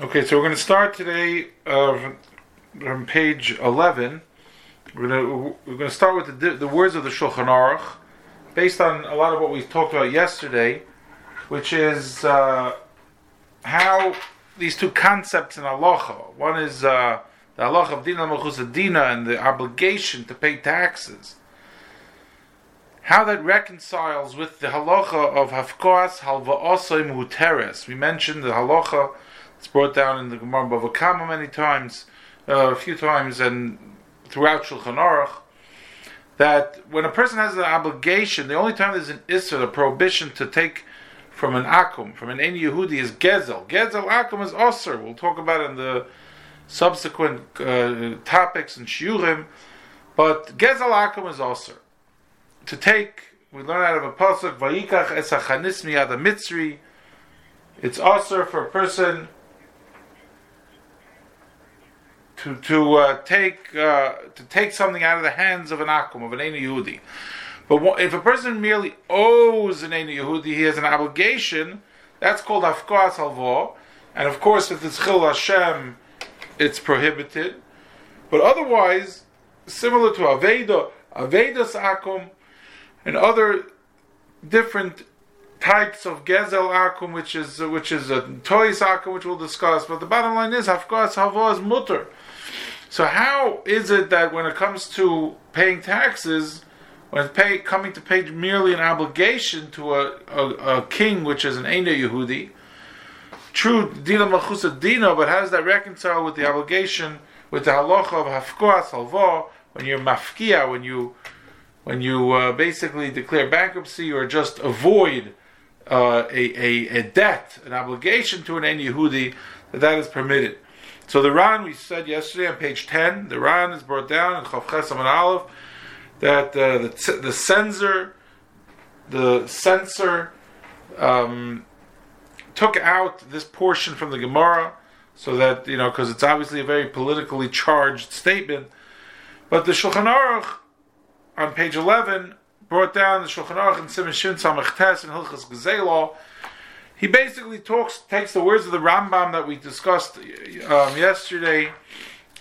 Okay, so we're going to start today uh, from page 11. We're going to, we're going to start with the, the words of the Shulchan Aruch, based on a lot of what we talked about yesterday, which is uh, how these two concepts in halacha. One is uh, the halacha of dina malchus and the obligation to pay taxes. How that reconciles with the halacha of hafkoas halvaosim huteres. We mentioned the halacha it's brought down in the Gemara Bava Kama many times, uh, a few times, and throughout Shulchan Aruch, that when a person has an obligation, the only time there's an issur, a prohibition to take from an akum, from an Ein Yehudi, is gezel. Gezel akum is osir. We'll talk about it in the subsequent uh, topics and shiurim, but gezel akum is osir. To take, we learn out of a pasuk, vayikach esachanis miyad mitzri. It's osir for a person to to uh, take uh, to take something out of the hands of an akum of an Ein Yehudi. But if a person merely owes an Ein Yehudi, he has an obligation. That's called hafkoas halvo, and of course, if it's chil Hashem, it's prohibited. But otherwise, similar to aveda, avedas akum, and other different types of gezel akum, which is which is a toys akum, which we'll discuss. But the bottom line is hafkoas halvo is mutter. So how is it that when it comes to paying taxes, when pay, coming to pay merely an obligation to a, a, a king, which is an Eina Yehudi, true Dina Malchusa Dina, but how does that reconcile with the obligation, with the halacha of Hafkoas Halva, when you're mafkia, when you when you uh, basically declare bankruptcy or just avoid uh, a, a, a, debt, an obligation to an Ein Yehudi, that that is permitted. So the Ran we said yesterday on page ten, the Ran is brought down in Chav Chesam and Aleph that uh, the the censor, the censor, um, took out this portion from the Gemara so that you know because it's obviously a very politically charged statement. But the Shulchan Aruch on page eleven brought down the Shulchan Aruch and Simon Shin Samach Tes and Hilchas Gezelah he basically talks, takes the words of the Rambam that we discussed um, yesterday,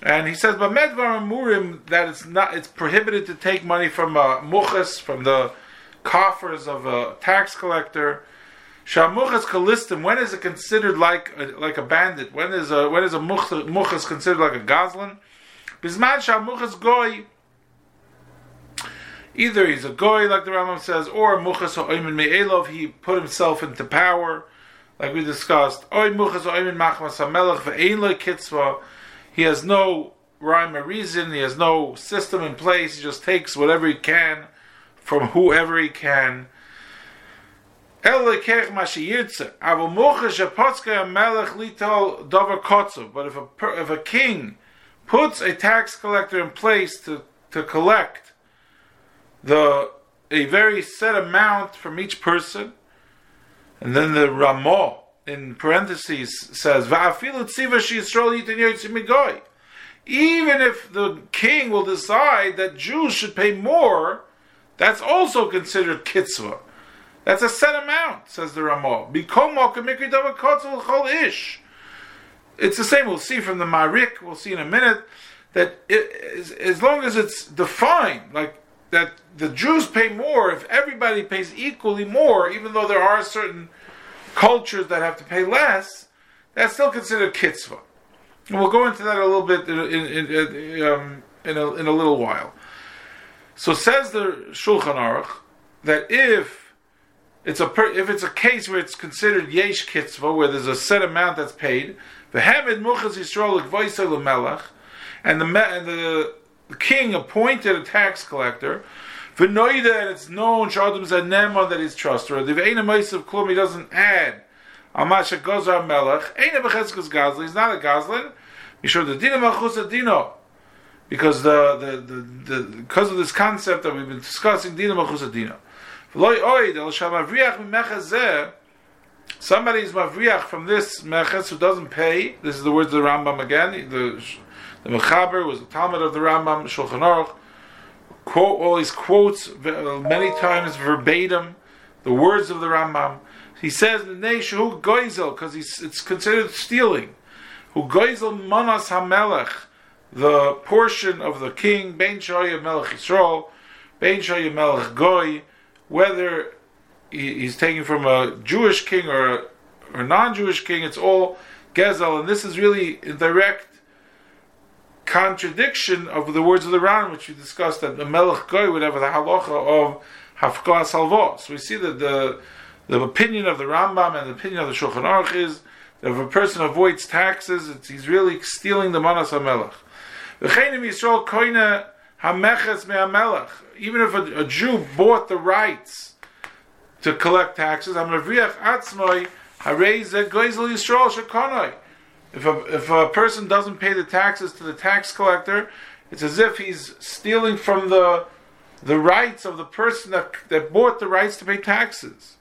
and he says, "But medvar murim that it's not, it's prohibited to take money from a muchas, from the coffers of a tax collector." Shamuchas kalistim. When is it considered like a, like a bandit? When is a when is a muchas considered like a goslin? Bisman shamuchas goy. Either he's a goy, like the Rambam says, or muchas ha'oimin me'elov, he put himself into power, like we discussed. Oy muchas ha'oimin machmas ha'melech ve'ein lo. He has no rhyme or reason, he has no system in place, he just takes whatever he can from whoever he can. But if a, if a king puts a tax collector in place to, to collect the a very set amount from each person, and then the Ramah in parentheses says even if the king will decide that Jews should pay more, that's also considered kitzvah. That's a set amount, says the Ramah. It's the same. We'll see from the Marik. We'll see in a minute that it, as long as it's defined, like that the Jews pay more if everybody pays equally more, even though there are certain cultures that have to pay less, that's still considered kitzvah. And we'll go into that a little bit in, in, in, um, in, a, a little while. So says the Shulchan Aruch that if it's a per, if it's a case where it's considered yesh kitzvah, where there's a set amount that's paid, the hamid muchas yisrael melech, and the and the the king appointed a tax collector. V'noida, and it's known, Shadam Zanema, that he's trustworthy. V'eina Maisav Klum, he doesn't add. Amasha Gozar Melech, Eina Becheskas Gazli, he's not a Gazlin. Mishor the Dina Malchus Dino. Because the, the, the, the, because of this concept that we've been discussing, Dina Malchus Dino. V'loi Oid, El Shamavriach Mimechazeh, somebody is Mavriach from this Meches who doesn't pay. This is the words of the Rambam again. The the Mechaber was a Talmud of the Rambam, Shulchan Aruch, quote all these quotes uh, many times verbatim, the words of the Rambam. He says, "Neshu goizel," because it's considered stealing. who goizel manas hamelech, the portion of the king, ben shoya melech Yisrael, ben shoya melech goy, whether he's taking from a Jewish king or a, or non-Jewish king, it's all gezel, and this is really direct contradiction of the words of the Ran, which we discussed that the melech goy would have the halacha of hafkah salvos. So we see that the the opinion of the Rambam and the opinion of the Shulchan Aruch is that if a person avoids taxes, he's really stealing the manas me'amelech. Even if a, a, Jew bought the rights to collect taxes, If a, if a person doesn't pay the taxes to the tax collector, it's as if he's stealing from the the rights of the person that, that bought the rights to pay taxes.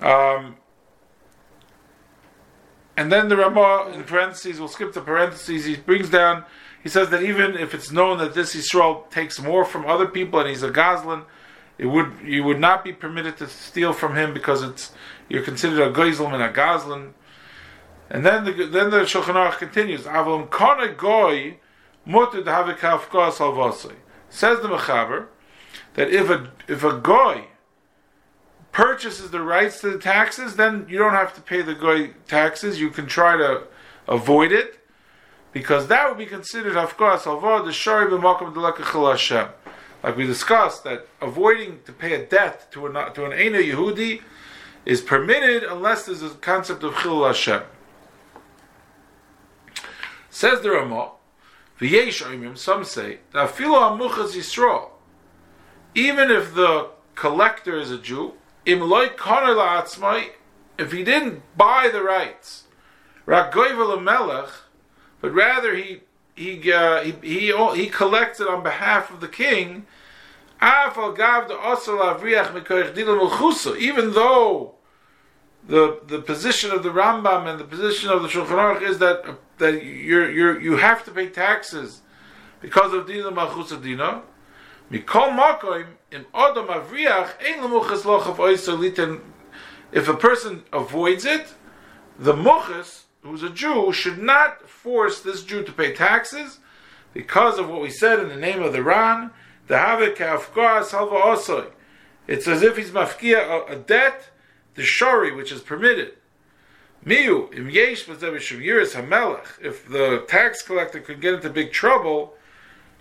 Um, and then the Ramah, in parentheses, we'll skip the parentheses, he brings down, he says that even if it's known that this Yisrael takes more from other people and he's a Goslin, it would you would not be permitted to steal from him because it's you're considered a Goizlem and a Goslin. And then the then the Shulchan Aruch continues, Avlam Kona Goy Mutter Salvasai. Says the Mechaber that if a if a Goy purchases the rights to the taxes, then you don't have to pay the goy taxes. You can try to avoid it because that would be considered hafkas alvar the shari b'makom delekachal Hashem. Like we discussed, that avoiding to pay a debt to an to an Eina Yehudi is permitted unless there's a concept of chil Hashem. Says the Ramah, v'yesh oimim. Some say that filo amuchas Yisrael, even if the collector is a Jew, if he didn't buy the rights, but rather he he, uh, he he he collected on behalf of the king. Even though the the position of the Rambam and the position of the Shulchan Aruch is that that you you you have to pay taxes because of Dina Malchus Dina. Mikol Makoim im Adam Avriach ein oisolitin. If a person avoids it, the muchas, who's a Jew, should not force this Jew to pay taxes because of what we said in the name of the Ran. The havik salva osoi. It's as if he's mafkia a, debt, the shari which is permitted. Miu im yesh hamelech. If the tax collector could get into big trouble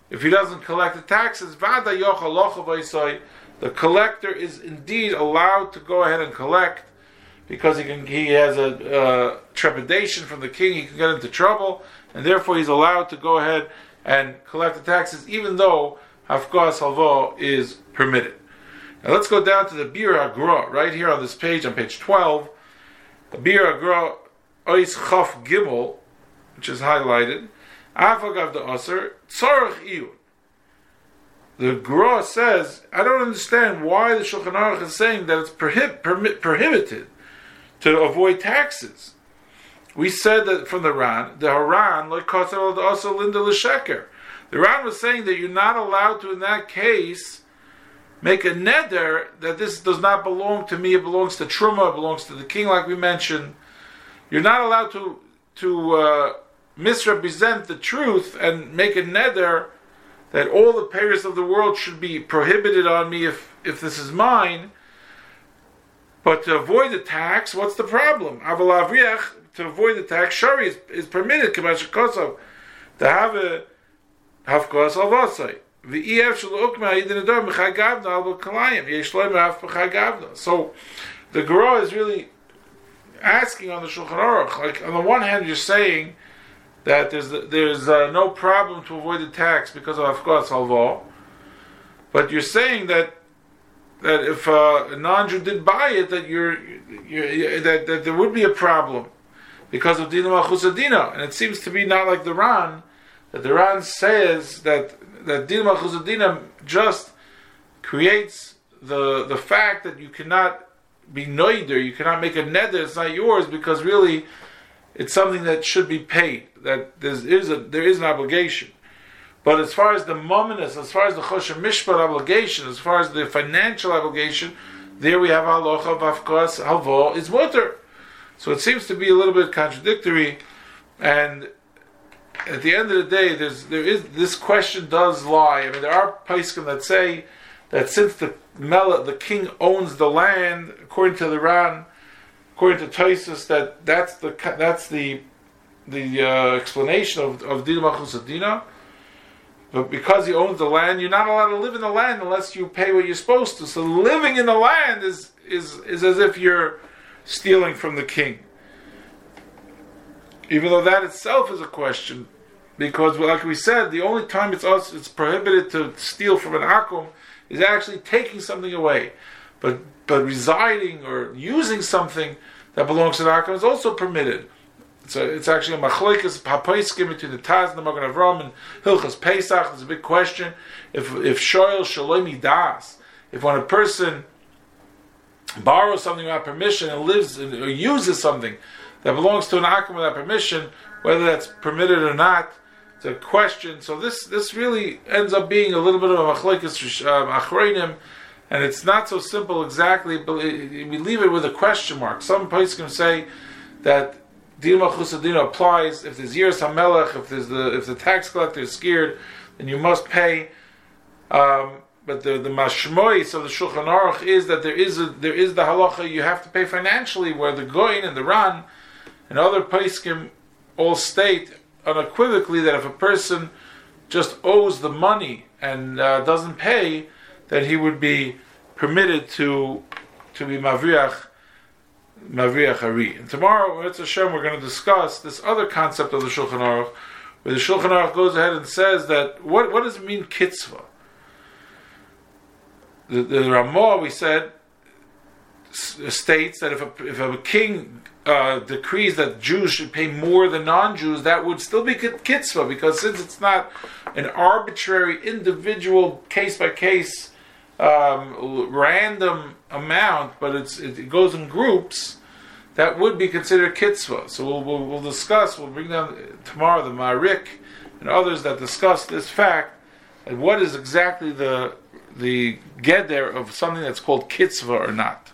if he doesn't collect the taxes, the collector is indeed allowed to go ahead and collect because he can he has a uh, trepidation from the king, he can get into trouble, and therefore he's allowed to go ahead and collect the taxes, even though Hafkas Halvo is permitted. Now let's go down to the Biur HaGra, right here on this page, on page 12. The Biur HaGra Ois Chaf Gimel, which is highlighted. Afagav the Aser, Tzarech Iyun. The Gra says, I don't understand why the Shulchan Aruch is saying that it's prohib- prohibited to avoid taxes. We said that from the Ran, the Haran, like also Linda L'Sheker. The Ran was saying that you're not allowed to, in that case, make a neder that this does not belong to me, it belongs to Truma, it belongs to the king, like we mentioned. You're not allowed to to uh, misrepresent the truth and make a neder that all the payers of the world should be prohibited on me if, if this is mine. But to avoid the tax, what's the problem? To avoid the tax, shari is, is permitted, Kosov, to have a hafkos alvasai. So the Gemara is really asking on the Shulchan Aruch. Like on the one hand, you're saying that there's there's uh, no problem to avoid the tax because of afkas halva, but you're saying that that if uh, a non-Jew did buy it, that you're, you're that, that there would be a problem because of dina malchusadina, and it seems to be not like the Ran that the Ran says that that dina malchusadina just creates the the fact that you cannot be noider, you cannot make a neder, it's not yours because really it's something that should be paid. That there is a there is an obligation. But as far as the mominus, as far as the chosher mishpat obligation, as far as the financial obligation, there we have halacha of afkas halvo is water. So it seems to be a little bit contradictory and at the end of the day, there's there is this question does lie. I mean, there are paiskim that say that since the Mela, the king owns the land, according to the Ran, according to Toisus, that that's the that's the the uh, explanation of of Dina. But because he owns the land, you're not allowed to live in the land unless you pay what you're supposed to. So living in the land is is is as if you're stealing from the king. Even though that itself is a question, because like we said, the only time it's it's prohibited to steal from an akum is actually taking something away. But but residing or using something that belongs to the akum is also permitted. So it's actually a machlekes hapoiskim between the Taz and the Magen Avram and Hilchas Pesach. There's a big question if if shoyel shalomi das, if when a person borrows something without permission and lives or uses something that belongs to an akum without permission, whether that's permitted or not, it's a question. So this this really ends up being a little bit of a machlekes um, achreinim, and it's not so simple exactly. But we leave it with a question mark. Some places can say that Din Malchusadina applies if there's Yiras Hamelech, if there's the if the tax collector is scared, then you must pay. Um, but the the mashmois of the Shulchan Aruch is that there is a, there is the halacha you have to pay financially, where the Goin and the Ran and other Paiskim all state unequivocally that if a person just owes the money and uh, doesn't pay, that he would be permitted to to be mavriach mavriach hari. And tomorrow, Mitzvah Hashem, we're going to discuss this other concept of the Shulchan Aruch, where the Shulchan Aruch goes ahead and says that what what does it mean kitzvah? the, the Ramah, we said, states that if a, if a king uh, decrees that Jews should pay more than non-Jews, that would still be kitzvah because since it's not an arbitrary, individual, case by case, random amount, but it's it goes in groups, that would be considered kitzvah. So we'll, we'll, we'll discuss. We'll bring down tomorrow the Marik and others that discuss this fact and what is exactly the the geder of something that's called kitzvah or not.